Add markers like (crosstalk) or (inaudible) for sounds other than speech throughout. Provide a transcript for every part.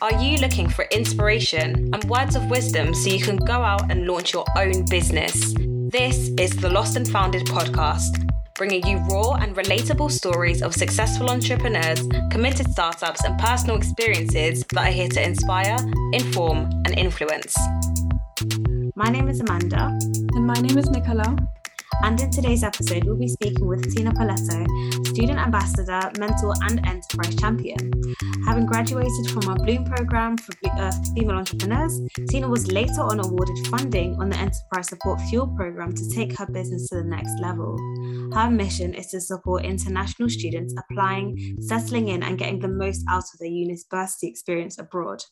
Are you looking for inspiration and words of wisdom so you can go out and launch your own business? This is the Lost and Founded podcast, bringing you raw and relatable stories of successful entrepreneurs, committed startups, and personal experiences that are here to inspire, inform, and influence. My name is Amanda. And my name is Nicola. And in today's episode, we'll be speaking with Tina Paletto, student ambassador, mentor, and enterprise champion. Having graduated from our Bloom program for uh, female entrepreneurs, Tina was later on awarded funding on the Enterprise Support Fuel program to take her business to the next level. Her mission is to support international students applying, settling in, and getting the most out of their university experience abroad.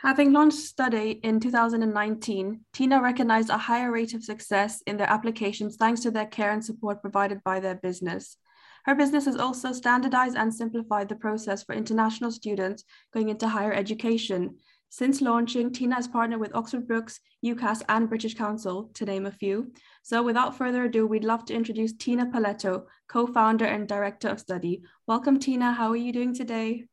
Having launched Study in 2019, Tina recognized a higher rate of success in their applications thanks to their care and support provided by their business. Her business has also standardized and simplified the process for international students going into higher education. Since launching, Tina has partnered with Oxford Brookes, UCAS, and British Council, to name a few. So, without further ado, we'd love to introduce Tina Paletto, co founder and director of Study. Welcome, Tina. How are you doing today?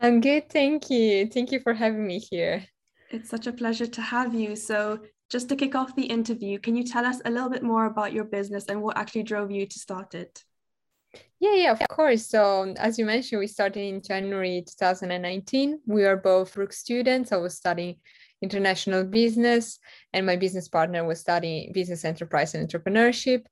I'm good, thank you. Thank you for having me here. It's such a pleasure to have you. So, just to kick off the interview, can you tell us a little bit more about your business and what actually drove you to start it? Yeah, yeah, of course. So, as you mentioned, we started in January 2019. We are both Brookes students. I was studying international business, and my business partner was studying business enterprise and entrepreneurship.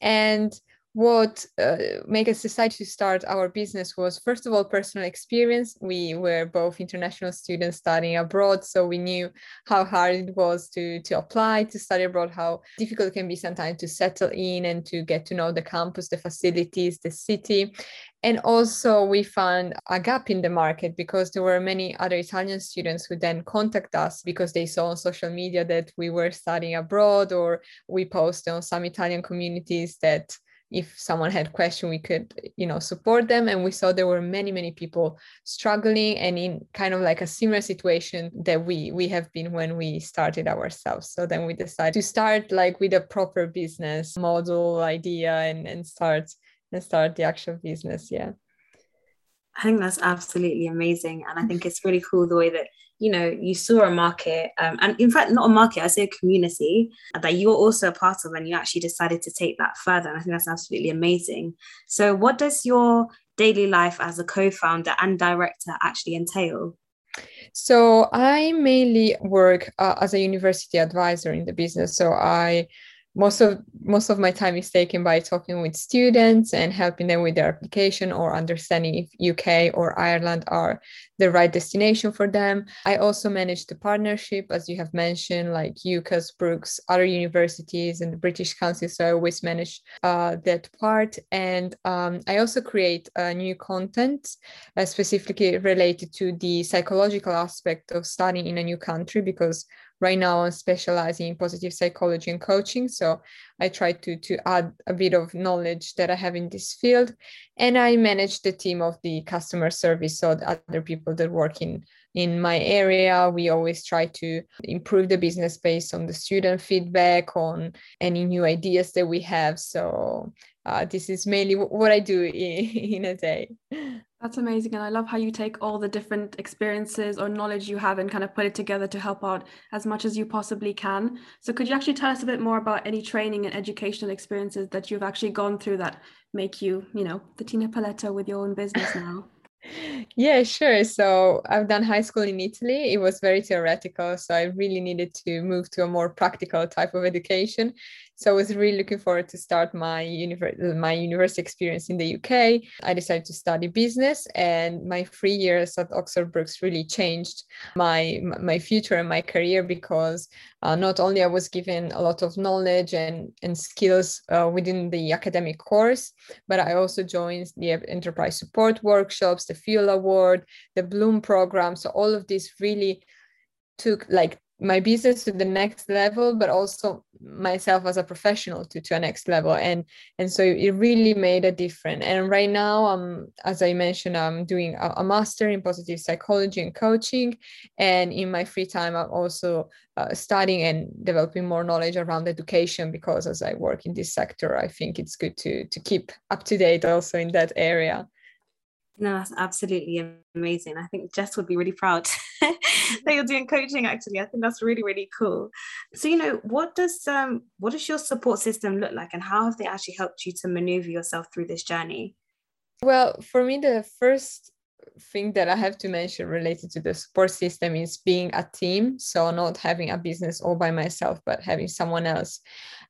And what uh, made us decide to start our business was first of all personal experience. We were both international students studying abroad so we knew how hard it was to to apply to study abroad how difficult it can be sometimes to settle in and to get to know the campus the facilities the city. And also we found a gap in the market because there were many other italian students who then contact us because they saw on social media that we were studying abroad or we posted on some italian communities that if someone had question we could you know support them. And we saw there were many many people struggling and in kind of like a similar situation that we we have been when we started ourselves. So then we decided to start like with a proper business model idea and and start and start the actual business. Yeah I think that's absolutely amazing. And I think it's really cool the way that you know you saw a market um, and in fact not a market i say a community that you're also a part of and you actually decided to take that further and i think that's absolutely amazing so what does your daily life as a co-founder and director actually entail so i mainly work uh, as a university advisor in the business so i most of most of my time is taken by talking with students and helping them with their application or understanding if UK or Ireland are the right destination for them. I also manage the partnership, as you have mentioned, like UCAS, Brookes, other universities, and the British Council. So I always manage uh, that part. And um, I also create uh, new content uh, specifically related to the psychological aspect of studying in a new country because right now i'm specializing in positive psychology and coaching so i try to to add a bit of knowledge that i have in this field and i manage the team of the customer service so the other people that work in in my area. We always try to improve the business based on the student feedback on any new ideas that we have. So uh, this is mainly what i do in, (laughs) in a day that's amazing. And I love how you take all the different experiences or knowledge you have and kind of put it together to help out as much as you possibly can. So, could you actually tell us a bit more about any training and educational experiences that you've actually gone through that make you, you know, the Tina Paletto with your own business now? (laughs) yeah, sure. So I've done high school in Italy. It was very theoretical. So I really needed to move to a more practical type of education. So I was really looking forward to start my univer- my university experience in the UK. I decided to study business, and my three years at Oxford Brookes really changed my my future and my career because uh, not only I was given a lot of knowledge and and skills uh, within the academic course, but I also joined the enterprise support workshops, the Fuel Award, the Bloom program. So all of this really took like my business to the next level but also myself as a professional to, to a next level. And and so it really made a difference. And right now um as i mentioned i'm doing a, a master in positive psychology and coaching. And in my free time i'm also uh, studying and developing more knowledge around education because as i work in this sector i think it's good to to keep up to date also in that area No, that's absolutely amazing. I think Jess would be really proud (laughs) that you're doing coaching actually. I think that's really, really cool. So, you know, what does um what does your support system look like and how have they actually helped you to maneuver yourself through this journey? Well, for me, the first thing that I have to mention related to the support system is being a team. So, not having a business all by myself, but having someone else.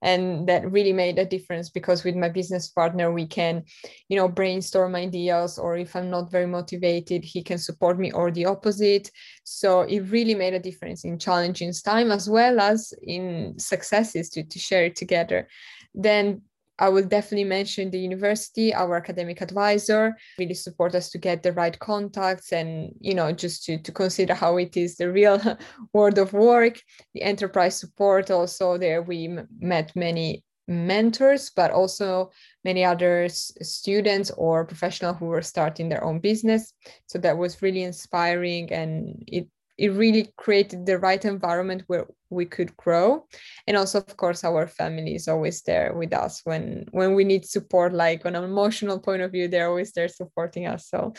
And that really made a difference because with my business partner, we can, you know, brainstorm ideas, or if I'm not very motivated, he can support me, or the opposite. So, it really made a difference in challenging time as well as in successes to, to share it together. Then I will definitely mention the university, our academic advisor, really support us to get the right contacts and, you know, just to, to consider how it is the real (laughs) world of work. The enterprise support also there we met many mentors, but also many other students or professionals who were starting their own business. So that was really inspiring and it it really created the right environment where we could grow. And also of course our family is always there with us when when we need support like on an emotional point of view they're always there supporting us. So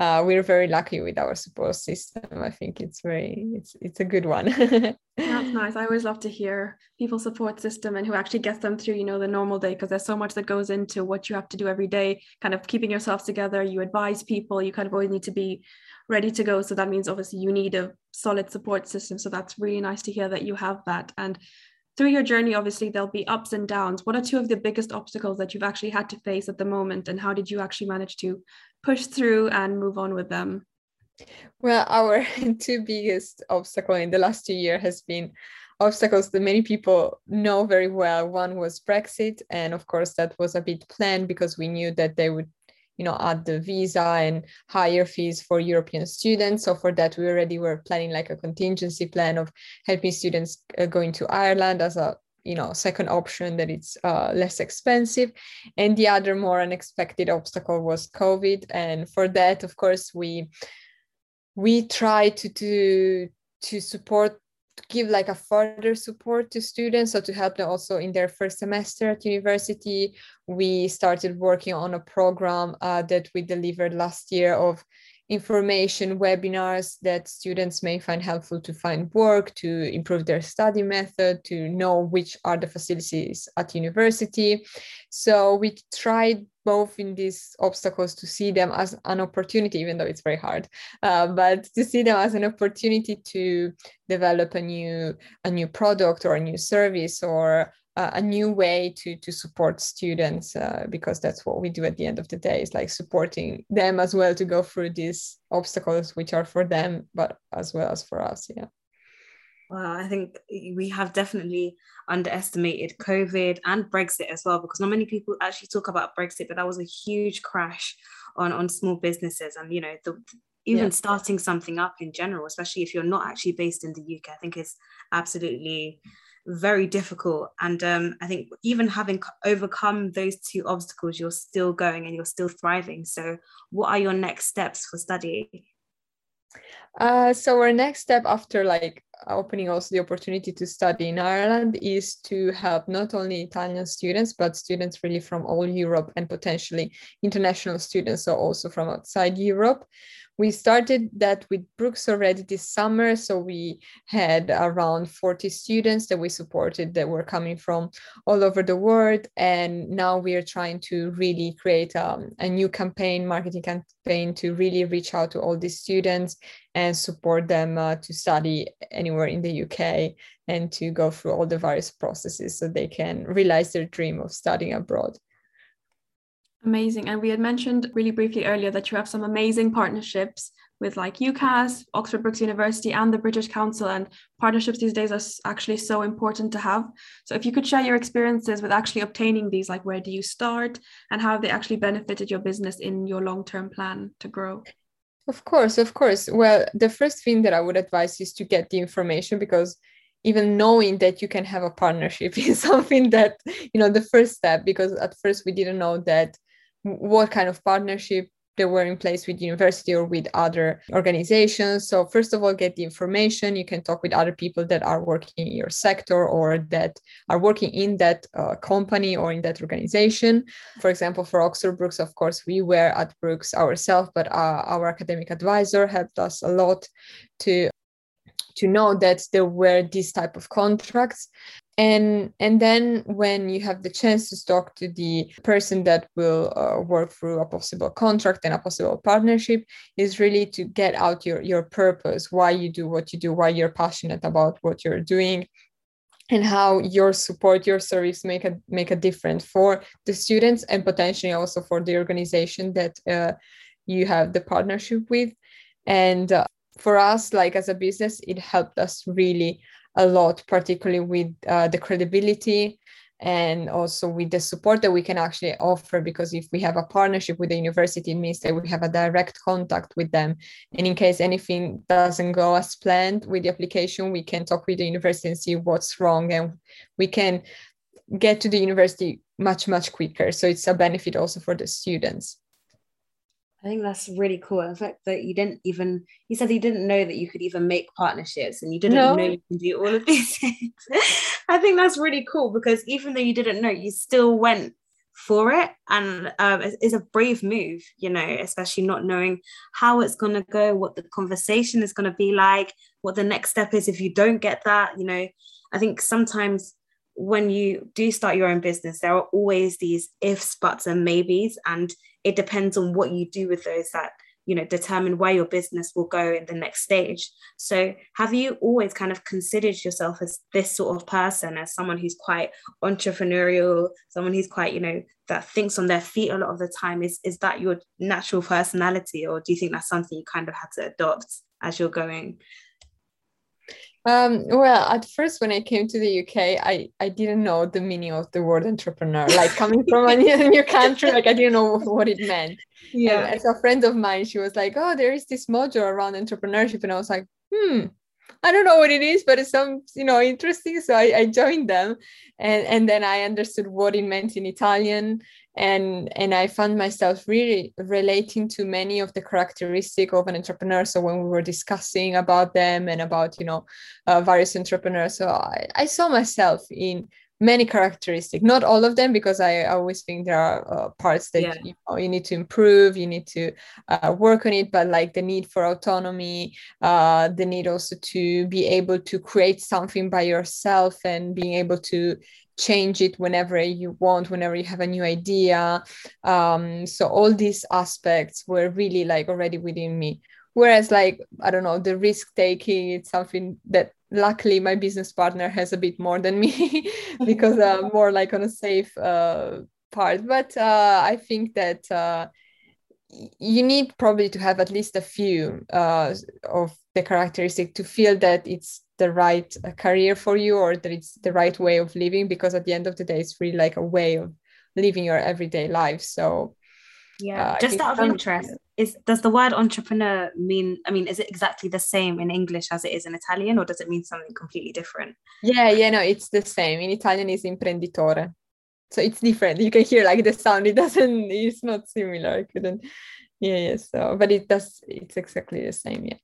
uh, we're very lucky with our support system i think it's very it's it's a good one (laughs) that's nice i always love to hear people's support system and who actually gets them through you know the normal day because there's so much that goes into what you have to do every day kind of keeping yourself together you advise people you kind of always need to be ready to go. So that means obviously you need a solid support system. So that's really nice to hear that you have that. And through your journey, obviously there'll be ups and downs. What are two of the biggest obstacles that you've actually had to face at the moment? And how did you actually manage to push through and move on with them? Well, our (laughs) two biggest obstacle in the last two years has been obstacles that many people know very well. One was Brexit, and of course that was a bit planned because we knew that they would you know add the visa and higher fees for european students. So for that we already were planning like a contingency plan of helping students uh, going to ireland as a you know second option that it's uh, less expensive. And the other more unexpected obstacle was covid. And for that of course we we try to to to support give like a further support to students so to help them also in their first semester at university. We started working on a program uh, that we delivered last year of information webinars that students may find helpful to find work to improve their study method to know which are the facilities at university. So we tried both in these obstacles to see them as an opportunity even though it's very hard uh, but to see them as an opportunity to develop a new a new product or a new service or uh, a new way to to support students uh, because that's what we do at the end of the day. Is like supporting them as well to go through these obstacles which are for them but as well as for us yeah well, I think we have definitely underestimated COVID and Brexit as well, because not many people actually talk about Brexit, but that was a huge crash on, on small businesses. And, you know, the, even yeah. starting something up in general, especially if you're not actually based in the UK, I think is absolutely very difficult. And um, I think even having overcome those two obstacles, you're still going and you're still thriving. So, what are your next steps for study? Uh, so our next step after like opening also the opportunity to study in Ireland is to help not only Italian students but students really from all Europe and potentially international students, so also from outside Europe we started that with Brookes already this summer. So we had around 40 students that we supported that were coming from all over the world. And now we are trying to really create um, a new campaign, marketing campaign to really reach out to all these students and support them uh, to study anywhere in the UK and to go through all the various processes so they can realize their dream of studying abroad. Amazing. And we had mentioned really briefly earlier that you have some amazing partnerships with like UCAS, Oxford Brookes University, and the British Council. And partnerships these days are actually so important to have. So if you could share your experiences with actually obtaining these, like where do you start and how have they actually benefited your business in your long term plan to grow? Of course, of course. Well, the first thing that I would advise is to get the information because even knowing that you can have a partnership (laughs) is something that you know the first step because at first we didn't know that what kind of partnership that were in place with university or with other organizations. So first of all, get the information. You can talk with other people that are working in your sector or that are working in that uh, company or in that organization. For example, for Oxford Brookes, of course, we were at Brookes ourselves, but uh, our academic advisor helped us a lot to to know that there were these type of contracts and and then when you have the chance to talk to the person that will uh, work through a possible contract and a possible partnership is really to get out your your purpose why you do what you do why you're passionate about what you're doing and how your support your service make a make a difference for the students and potentially also for the organization that uh, you have the partnership with. And uh, for us like as a business it helped us really a lot, particularly with uh, the credibility and also with the support that we can actually offer because if we have a partnership with the university it means that we have a direct contact with them. And in case anything doesn't go as planned with the application we can talk with the university and see what's wrong and we can get to the university much much quicker. So it's a benefit also for the students I think that's really cool. The fact that you didn't even, you said you didn't know that you could even make partnerships and you didn't no. know you can do all of these (laughs) things. I think that's really cool because even though you didn't know, you still went for it. And um, it's, a brave move, you know, especially not knowing how it's going to go, what the conversation is going to be like, what the next step is if you don't get that. You know, I think sometimes when you do start your own business, there are always these ifs, buts, and maybes. And it depends on what you do with those that you know determine where your business will go in the next stage so have you always kind of considered yourself as this sort of person as someone who's quite entrepreneurial someone who's quite you know that thinks on their feet a lot of the time is is that your natural personality or do you think that's something you kind of had to adopt as you're going um, well, at first, when I came to the UK, I, I didn't know the meaning of the word entrepreneur. Like coming from a (laughs) new, country, like I didn't know what it meant. Yeah. And as a friend of mine, she was like, "Oh, there is this module around entrepreneurship," and I was like, "Hmm, I don't know what it is, but it sounds, you know, interesting. So I, I joined them and, and then I understood what it meant in Italian. And, and I found myself really relating to many of the characteristic of an entrepreneur. So when we were discussing about them and about, you know, uh, various entrepreneurs, so I, I saw myself in many characteristics not all of them because i always think there are uh, parts that yeah. you, know, you need to improve you need to uh, work on it but like the need for autonomy uh, the need also to be able to create something by yourself and being able to change it whenever you want whenever you have a new idea um, so all these aspects were really like already within me whereas like i don't know the risk taking it's something that luckily my business partner has a bit more than me (laughs) (laughs) because i'm more like on a safe uh, part. But uh, i think that uh, you need probably to have at least a few uh, of the characteristic to feel that it's the right uh, career for you or that it's the right way of living because at the end of the day it's really like a way of living your everyday life. So yeah uh, just out of interest is does the word entrepreneur mean i mean is it exactly the same in english as it is in italian or does it mean something completely different? Yeah yeah no it's the same. In italian is imprenditore. So it's different. You can hear like the sound. It doesn't it's not similar. I couldn't yeah yeah so but it does it's exactly the same yeah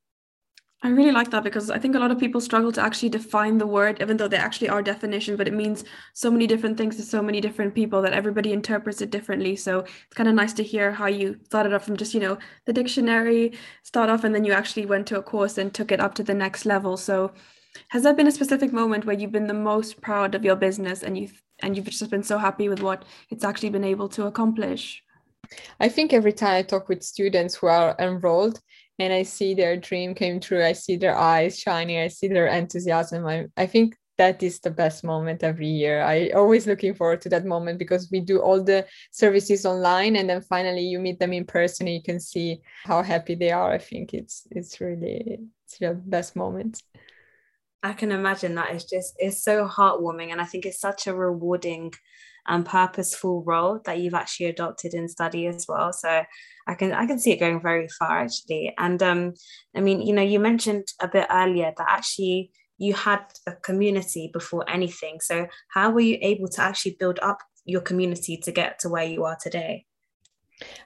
I really like that because I think a lot of people struggle to actually define the word, even though they actually are definition, but it means so many different things to so many different people that everybody interprets it differently. So it's kind of nice to hear how you thought it up from just, you know, the dictionary start off and then you actually went to a course and took it up to the next level. So has there been a specific moment where you've been the most proud of your business and you've and you've just been so happy with what it's actually been able to accomplish? I think every time I talk with students who are enrolled, and I see their dream came true. I see their eyes shining. I see their enthusiasm. I, I think that is the best moment every year. I always looking forward to that moment because we do all the services online and then finally you meet them in person and you can see how happy they are. I think it's it's really it's the best moment. I can imagine that it's just it's so heartwarming and I think it's such a rewarding and purposeful role that you've actually adopted in study as well. So I can I can see it going very far actually. And um, I mean, you know, you mentioned a bit earlier that actually you had a community before anything. So how were you able to actually build up your community to get to where you are today?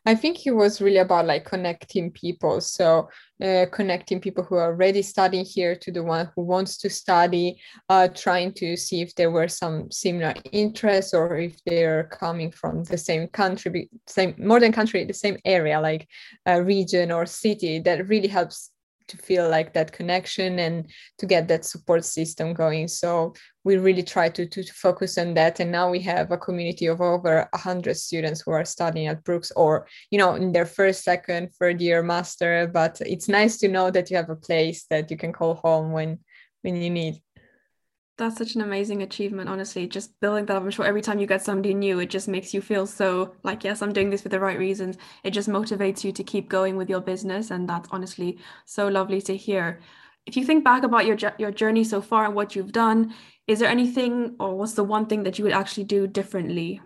I think it was really about like connecting people. So uh, connecting people who are already studying here to the one who wants to study, uh, trying to see if there were some similar interests or if they're coming from the same country, same more than country, the same area, like a region or city. That really helps to feel like that connection and to get that support system going. So we really try to, to, focus on that. And now we have a community of over 100 students who are studying at brookes or you know in their first second third year master. But it's nice to know that you have a place that you can call home when when you need that's such an amazing achievement, honestly. Just building that up. I'm sure every time you get somebody new, it just makes you feel so like, yes, I'm doing this for the right reasons. It just motivates you to keep going with your business. And that's honestly so lovely to hear. If you think back about your, your journey so far and what you've done, is there anything or what's the one thing that you would actually do differently?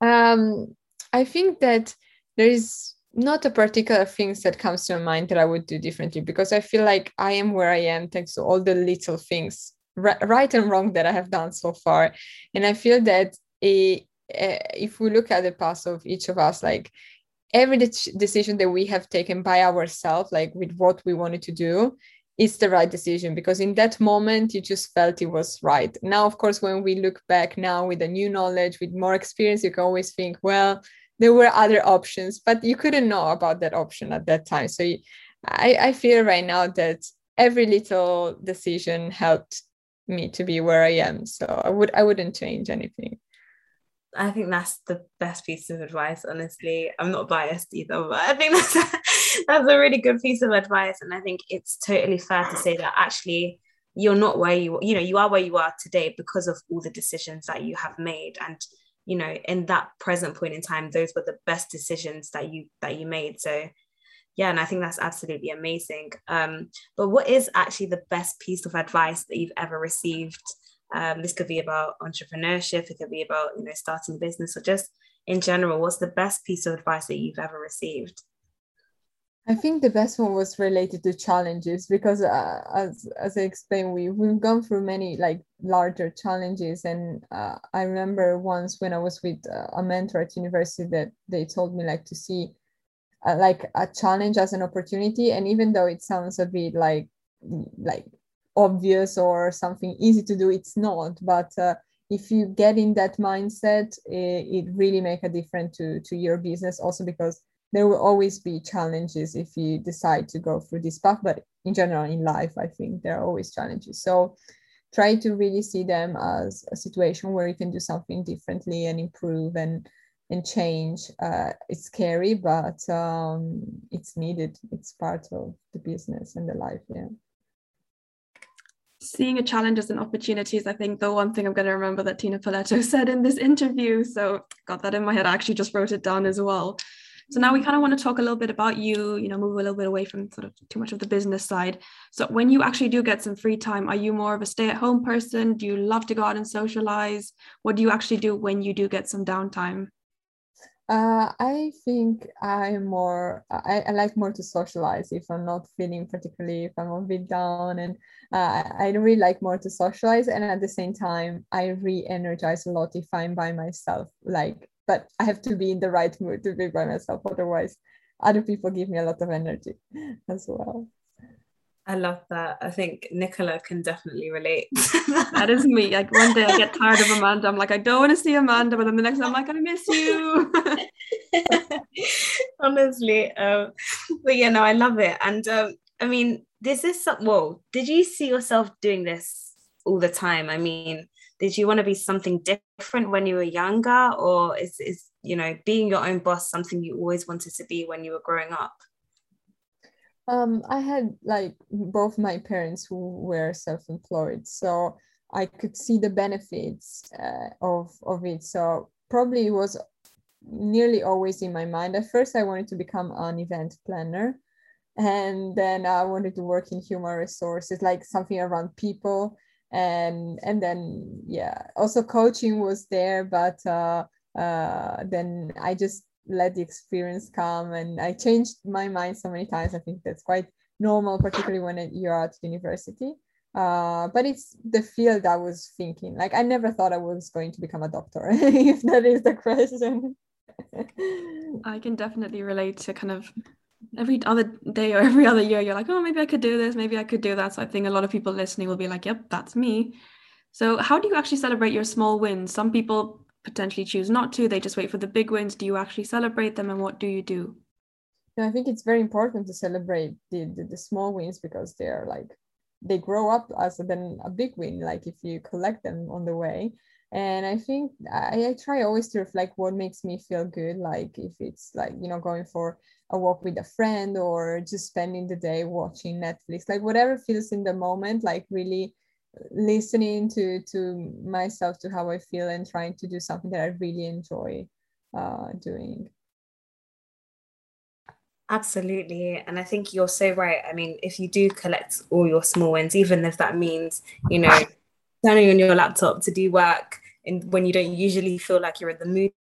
Um, I think that there is not a particular things that comes to mind that I would do differently because I feel like I am where I am thanks to all the little things right and wrong that I have done so far. And I feel that a, a, eh, if we look at the past of each of us, like every de- decision that we have taken by ourselves, like with what we wanted to do, is the right decision because in that moment you just felt it was right. Now, of course, when we look back now with a new knowledge, with more experience, you can always think, well, there were other options, but you couldn't know about that option at that time. So I, I feel right now that every little decision helped me to be where I am. So I would I wouldn't change anything. I think that's the best piece of advice, honestly. I'm not biased either, but I think (laughs) that's a, that's a really good piece of advice. And I think it's totally fair to say that actually you're not where you you know you are where you are today because of all the decisions that you have made and you know in that present point in time those were the best decisions that you that you made so yeah and i think that's absolutely amazing. Um, but what is actually the best piece of advice that you've ever received? Um, this could be about entrepreneurship it could be about you know starting business or just in general what's the best piece of advice that you've ever received? I think the best one was related to challenges because, uh, as as I explained, we we've gone through many like larger challenges, and uh, I remember once when I was with uh, a mentor at university that they told me like to see uh, like a challenge as an opportunity. And even though it sounds a bit like like obvious or something easy to do it's not. But uh, if you get in that mindset it, it really make a difference to to your business also because there will always be challenges if you decide to go through this path. But in general in life i think there are always challenges. So try to really see them as a situation where you can do something differently and improve and and change uh, it's scary but um, it's needed. It's part of the business and the life yeah. Seeing a challenge as an opportunity is i think the one thing i'm going to remember that tina paletto (laughs) said in this interview. So got that in my head. I actually just wrote it down as well. So now we kind of want to talk a little bit about you you know move a little bit away from sort of too much of the business side. So when you actually do get some free time are you more of a stay-at-home person? Do you love to go out and socialize? What do you actually do when you do get some downtime uh, I think I'm more, I, I, like more to socialize if I'm not feeling particularly, if I'm a bit down. And uh, I really like more to socialize. And at the same time, I re energize a lot if I'm by myself. Like, but I have to be in the right mood to be by myself. Otherwise, other people give me a lot of energy (laughs) as well. I love that. I think Nicola can definitely relate. that is me. Like one day I get tired of Amanda. I'm like, I don't want to see Amanda, but then the next day I'm like, I miss you. (laughs) Honestly. Um, but yeah, no, I love it. And um, I mean, this is some whoa, did you see yourself doing this all the time? I mean, did you want to be something different when you were younger? Or is is you know, being your own boss something you always wanted to be when you were growing up? Um, I had like both my parents who were self-employed, so I could see the benefits uh, of of it. So probably it was nearly always in my mind. At first, I wanted to become an event planner, and then I wanted to work in human resources, like something around people, and and then yeah, also coaching was there, but uh, uh, then I just let the experience come and i changed my mind so many times i think that's quite normal particularly when you're at university uh, but it's the field i was thinking like i never thought i was going to become a doctor (laughs) if that is the question (laughs) I can definitely relate to kind of every other day or every other year, you're like, oh, maybe I could do this, maybe I could do that. So I think a lot of people listening will be like, yep, that's me. So, how do you actually celebrate your small wins? Some people potentially choose not to, they just wait for the big wins. Do you actually celebrate them and what do you do? I think it's very important to celebrate the, the, the small wins because they're like, they grow up as then a big win, like if you collect them on the way and i think I, I, try always to reflect what makes me feel good like if it's like you know going for a walk with a friend or just spending the day watching netflix like whatever feels in the moment like really listening to to myself to how i feel and trying to do something that i really enjoy uh, doing Absolutely. And I think you're so right. I mean, if you do collect all your small wins, even if that means, you know, turning on your laptop to do work and when you don't usually feel like you're in the mood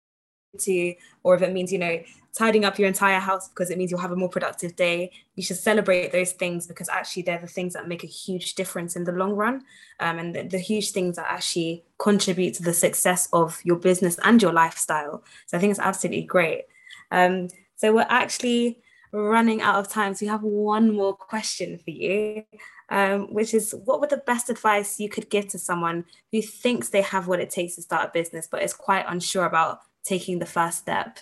to, or if it means, you know, tidying up your entire house because it means you'll have a more productive day. You should celebrate those things because actually they're the things that make a huge difference in the long run. Um, and the, the, huge things that actually contribute to the success of your business and your lifestyle. So I think it's absolutely great. Um, so we're actually running out of time. So we have one more question for you um, which is what would the best advice you could give to someone who thinks they have what it takes to start a business but is quite unsure about taking the first step?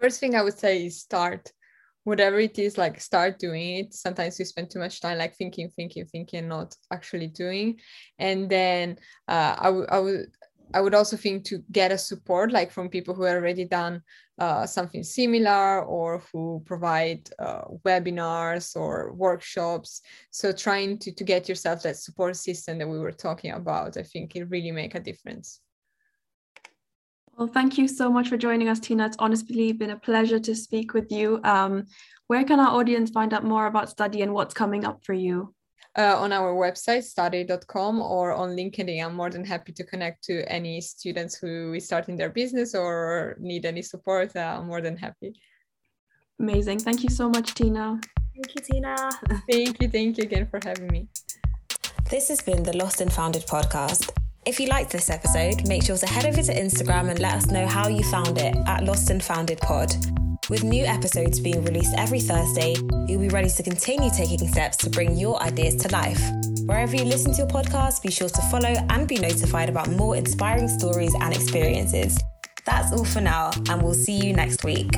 First thing I would say is start. Whatever it is, like start doing it. Sometimes we spend too much time like thinking, thinking, thinking, not actually doing. And then uh, I would I would I would also think to get a support like from people who have already done uh, something similar or who provide uh, webinars or workshops. So trying to, to get yourself that support system that we were talking about, I think it really make a difference. Well, thank you so much for joining us, Tina. It's honestly been a pleasure to speak with you. Um, where can our audience find out more about study and what's coming up for you? uh, on our website, study.com, or on LinkedIn. I'm more than happy to connect to any students who is starting their business or need any support. Uh, I'm more than happy. Amazing. Thank you so much, Tina. Thank you, Tina. thank you. Thank you again for having me. This has been the Lost and Founded podcast. If you liked this episode, make sure to head over to Instagram and let us know how you found it at Lost and Founded Pod. With new episodes being released every Thursday, you'll be ready to continue taking steps to bring your ideas to life. Wherever you listen to your podcast, be sure to follow and be notified about more inspiring stories and experiences. That's all for now, and we'll see you next week.